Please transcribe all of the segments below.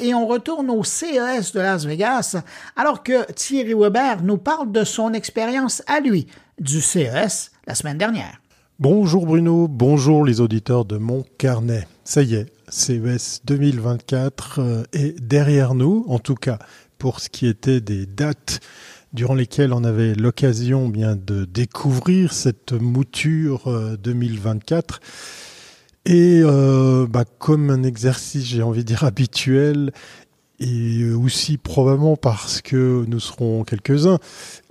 Et on retourne au CES de Las Vegas alors que Thierry Weber nous parle de son expérience à lui du CES la semaine dernière. Bonjour Bruno, bonjour les auditeurs de mon carnet. Ça y est, CES 2024 euh, est derrière nous, en tout cas pour ce qui était des dates durant lesquelles on avait l'occasion bien de découvrir cette mouture 2024. Et euh, bah, comme un exercice, j'ai envie de dire habituel, et aussi probablement parce que nous serons quelques-uns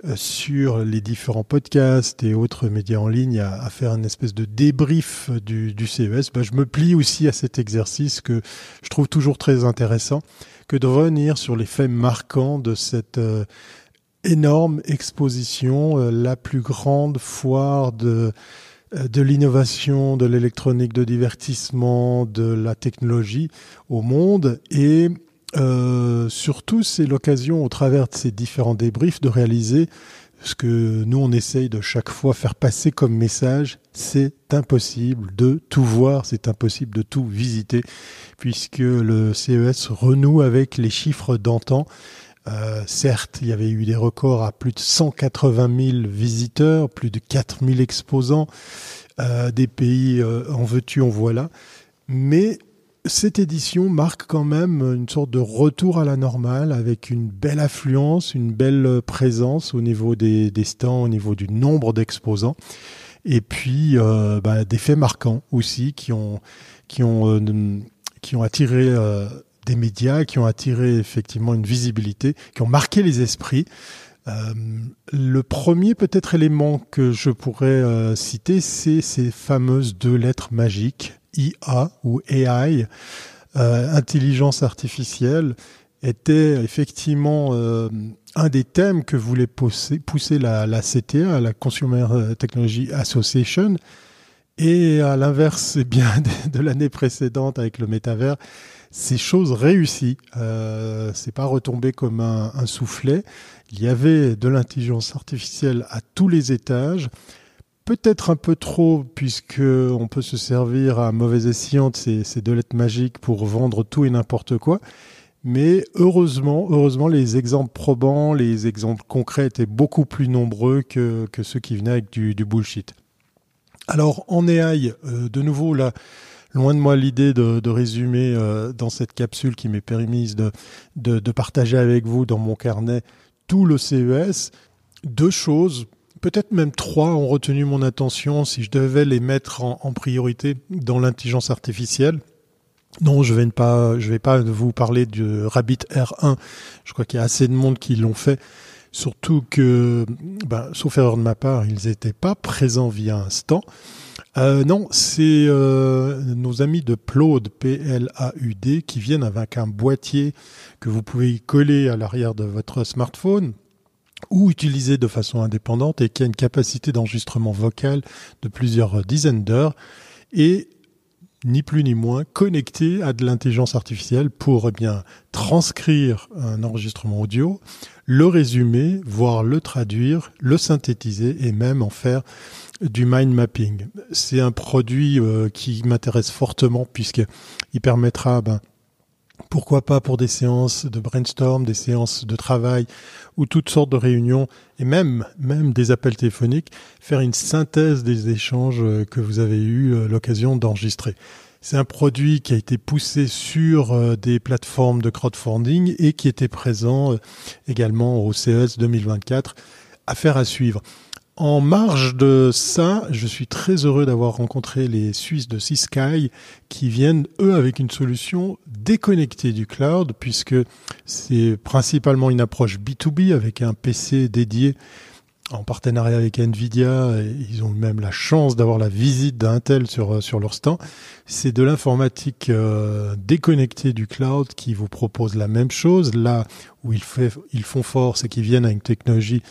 euh, sur les différents podcasts et autres médias en ligne à, faire une espèce de débrief du, du CES, bah, je me plie aussi à cet exercice que je trouve toujours très intéressant, que de revenir sur les faits marquants de cette euh, énorme exposition, euh, la plus grande foire de de l'innovation, de l'électronique de divertissement, de la technologie au monde et euh, surtout, c'est l'occasion, au travers de ces différents débriefs, de réaliser ce que nous, on essaye de chaque fois faire passer comme message. C'est impossible de tout voir, c'est impossible de tout visiter, puisque le CES renoue avec les chiffres d'antan. Euh, certes, il y avait eu des records à plus de 180 000 visiteurs, plus de 4 000 exposants, euh, des pays en veux-tu, en voilà. Mais cette édition marque quand même une sorte de retour à la normale avec une belle affluence, une belle présence au niveau des, stands, au niveau du nombre d'exposants. Et puis euh, bah, des faits marquants aussi qui ont qui ont euh, qui ont attiré euh, des médias, qui ont attiré effectivement une visibilité, qui ont marqué les esprits. le premier peut-être élément que je pourrais citer, c'est ces fameuses deux lettres magiques IA ou AI, euh, intelligence artificielle, était effectivement euh, un des thèmes que voulait pousser, la, CTA, la Consumer Technology Association. Et à l'inverse, eh bien de, l'année précédente avec le métavers, ces choses réussies. Euh, c'est pas retombé comme un, un soufflet. Il y avait de l'intelligence artificielle à tous les étages peut-être un peu trop, puisque on peut se servir à mauvais escient de ces, deux lettres magiques pour vendre tout et n'importe quoi. Mais heureusement, heureusement, les exemples probants, les exemples concrets étaient beaucoup plus nombreux que, ceux qui venaient avec du, bullshit. Alors, en AI, euh, de nouveau, là, loin de moi l'idée de, résumer euh, dans cette capsule qui m'est permise de, partager avec vous dans mon carnet tout le CES. Deux choses peut-être même trois ont retenu mon attention si je devais les mettre en, priorité dans l'intelligence artificielle. Non, je vais pas, je vais pas vous parler du Rabbit R1. Je crois qu'il y a assez de monde qui l'ont fait. Surtout que, ben, sauf erreur de ma part, ils n'étaient pas présents via instant. Euh, non, c'est euh, nos amis de Plaud, P-L-A-U-D, qui viennent avec un boîtier que vous pouvez coller à l'arrière de votre smartphone ou utilisé de façon indépendante et qui a une capacité d'enregistrement vocal de plusieurs dizaines d'heures. Et ni plus ni moins connecté à de l'intelligence artificielle pour eh bien transcrire un enregistrement audio, le résumer, voire le traduire, le synthétiser et même en faire du mind mapping. C'est un produit euh, qui m'intéresse fortement puisqu'il permettra ben, pourquoi pas pour des séances de brainstorm, des séances de travail ou toutes sortes de réunions et même même des appels téléphoniques, faire une synthèse des échanges euh, que vous avez eu euh, l'occasion d'enregistrer. C'est un produit qui a été poussé sur euh, des plateformes de crowdfunding et qui était présent également au CES 2024. Affaire à suivre. En marge de ça, je suis très heureux d'avoir rencontré les Suisses de Sysky qui viennent, eux, avec une solution déconnectée du cloud, puisque c'est principalement une approche B2B avec un PC dédié en partenariat avec Nvidia. ils ont même la chance d'avoir la visite d'Intel sur, sur leur stand. C'est de l'informatique euh, déconnectée du cloud qui vous propose la même chose. Là où ils, ils font fort, c'est qu'ils viennent à une technologie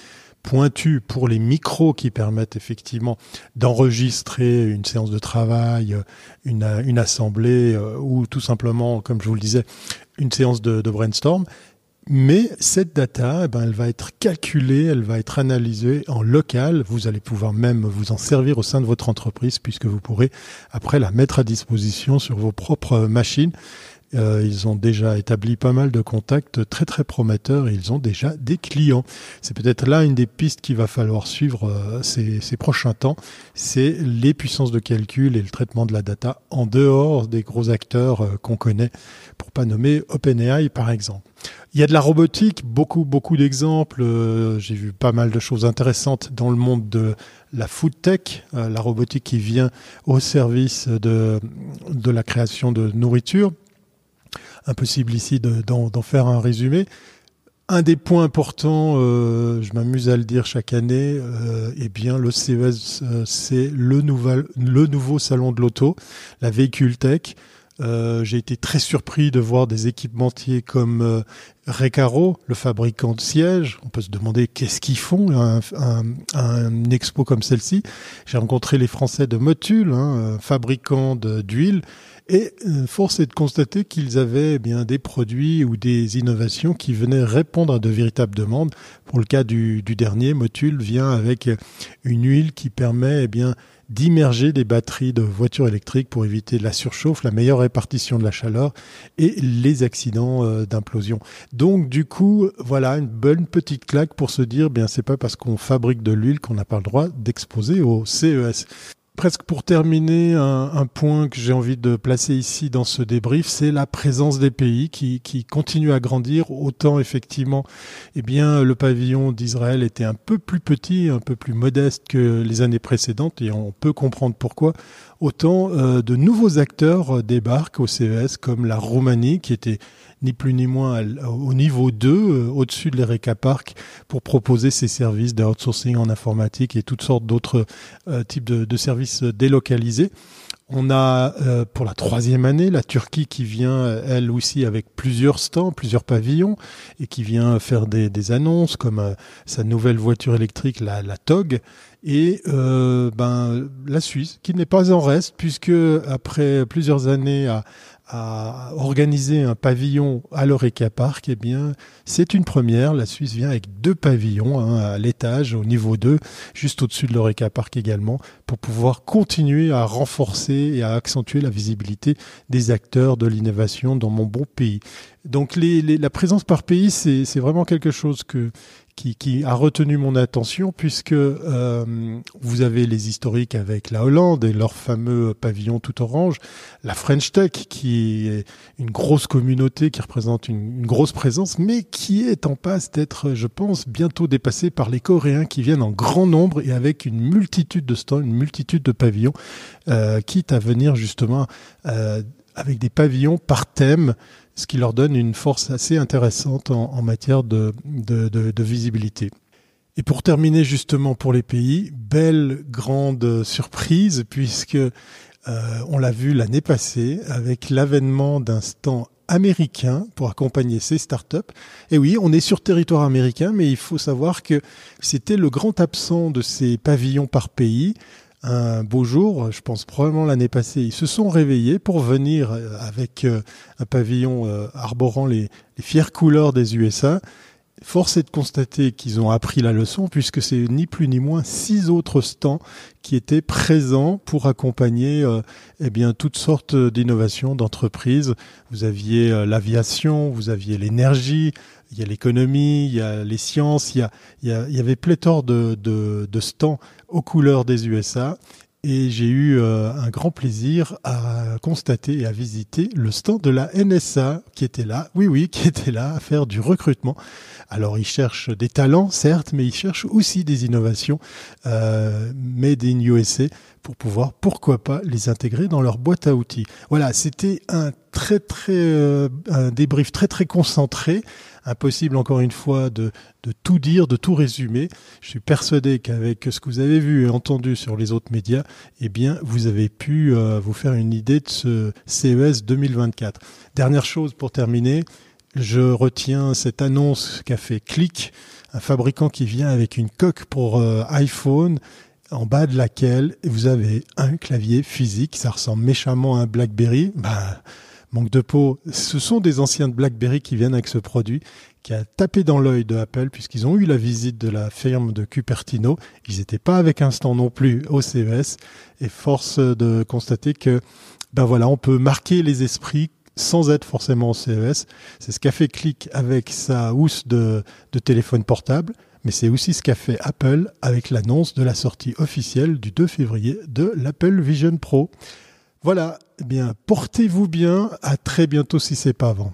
pointu pour les micros qui permettent effectivement d'enregistrer une séance de travail, une, une assemblée euh, ou tout simplement, comme je vous le disais, une séance de, de brainstorm. Mais cette data, eh ben, elle va être calculée, elle va être analysée en local. Vous allez pouvoir même vous en servir au sein de votre entreprise puisque vous pourrez après la mettre à disposition sur vos propres machines. Euh, ils ont déjà établi pas mal de contacts très très prometteurs et ils ont déjà des clients. C'est peut-être là une des pistes qu'il va falloir suivre euh, ces, ces, prochains temps. C'est les puissances de calcul et le traitement de la data en dehors des gros acteurs euh, qu'on connaît, pour pas nommer OpenAI par exemple. Il y a de la robotique, beaucoup, beaucoup d'exemples. Euh, j'ai vu pas mal de choses intéressantes dans le monde de la food tech, la robotique qui vient au service de, de la création de nourriture. Impossible ici d'en faire un résumé. Un des points importants, euh, je m'amuse à le dire chaque année, eh bien le CES, c'est le, le nouveau salon de l'auto, la véhicule tech. Euh, j'ai été très surpris de voir des équipementiers comme euh, Recaro, le fabricant de sièges. On peut se demander qu'est-ce qu'ils font un, un, un, expo comme celle-ci. J'ai rencontré les Français de Motul, hein, fabricant d'huile, et euh, force est de constater qu'ils avaient eh bien des produits ou des innovations qui venaient répondre à de véritables demandes. Pour le cas du, dernier, Motul vient avec une huile qui permet eh bien d'immerger des batteries de voitures électriques pour éviter la surchauffe, la meilleure répartition de la chaleur et les accidents euh, d'implosion. Donc du coup, voilà une bonne petite claque pour se dire bien c'est pas parce qu'on fabrique de l'huile qu'on n'a pas le droit d'exposer au CES. Presque pour terminer, un, point que j'ai envie de placer ici dans ce débrief, c'est la présence des pays qui, qui continue à grandir. Autant effectivement, eh bien, le pavillon d'Israël était un peu plus petit, un peu plus modeste que les années précédentes, et on peut comprendre pourquoi. Autant euh, de nouveaux acteurs débarquent au CES, comme la Roumanie, qui était ni plus ni moins au niveau 2, euh, au-dessus de l'Ereka Park, pour proposer ses services d'outsourcing en informatique et toutes sortes d'autres euh, types de, services délocalisés. On a euh, pour la troisième année la Turquie qui vient, elle aussi, avec plusieurs stands, plusieurs pavillons, et qui vient faire des, annonces comme euh, sa nouvelle voiture électrique, la, la TOG, et euh, ben, la Suisse, qui n'est pas en reste, puisque après plusieurs années à, à organiser un pavillon à l'Oreca Park, eh bien, c'est une première. La Suisse vient avec deux pavillons hein, à l'étage, au niveau 2, juste au-dessus de l'Oreca Park également, pour pouvoir continuer à renforcer et à accentuer la visibilité des acteurs de l'innovation dans mon bon pays. Donc les, les, la présence par pays, c'est vraiment quelque chose que qui, qui, a retenu mon attention puisque euh, vous avez les historiques avec la Hollande et leur fameux pavillon tout orange, la French Tech qui est une grosse communauté qui représente une, grosse présence, mais qui est en passe d'être, je pense, bientôt dépassée par les Coréens qui viennent en grand nombre et avec une multitude de stands, une multitude de pavillons, euh, quitte à venir justement euh, avec des pavillons par thème ce qui leur donne une force assez intéressante en, matière de, visibilité. Et pour terminer justement pour les pays, belle grande surprise puisque euh, on l'a vu l'année passée avec l'avènement d'un stand américain pour accompagner ces startups. Et oui, on est sur territoire américain, mais il faut savoir que c'était le grand absent de ces pavillons par pays un beau jour, je pense probablement l'année passée, ils se sont réveillés pour venir euh, avec euh, un pavillon euh, arborant les, fières couleurs des USA. Force est de constater qu'ils ont appris la leçon puisque c'est ni plus ni moins six autres stands qui étaient présents pour accompagner eh bien toutes sortes d'innovations d'entreprises. Vous aviez l'aviation, vous aviez l'énergie, il y a l'économie, il y a les sciences, il y, a, il y, a, il y avait pléthore de, de, de stands aux couleurs des USA et j'ai eu euh, un grand plaisir à constater et à visiter le stand de la NSA qui était là, oui oui, qui était là à faire du recrutement. Alors ils cherchent des talents, certes, mais ils cherchent aussi des innovations euh, made in USA pour pouvoir, pourquoi pas, les intégrer dans leur boîte à outils. Voilà, c'était un très très euh, un débrief très très concentré impossible encore une fois de, de tout dire, de tout résumer. Je suis persuadé qu'avec ce que vous avez vu et entendu sur les autres médias, eh bien, vous avez pu euh, vous faire une idée de ce CES 2024. Dernière chose pour terminer, je retiens cette annonce qu'a fait Click, un fabricant qui vient avec une coque pour euh, iPhone en bas de laquelle vous avez un clavier physique, ça ressemble méchamment à un BlackBerry. Bah, manque de peau, ce sont des anciens de BlackBerry qui viennent avec ce produit qui a tapé dans l'œil de Apple puisqu'ils ont eu la visite de la firme de Cupertino. Ils n'étaient pas avec Instant non plus au CES et force de constater que ben voilà, on peut marquer les esprits sans être forcément au CES. C'est ce qu'a fait Click avec sa housse de téléphone portable, mais c'est aussi ce qu'a fait Apple avec l'annonce de la sortie officielle du 2 février de l'Apple Vision Pro. Voilà, eh bien portez-vous bien, à très bientôt si c'est pas avant.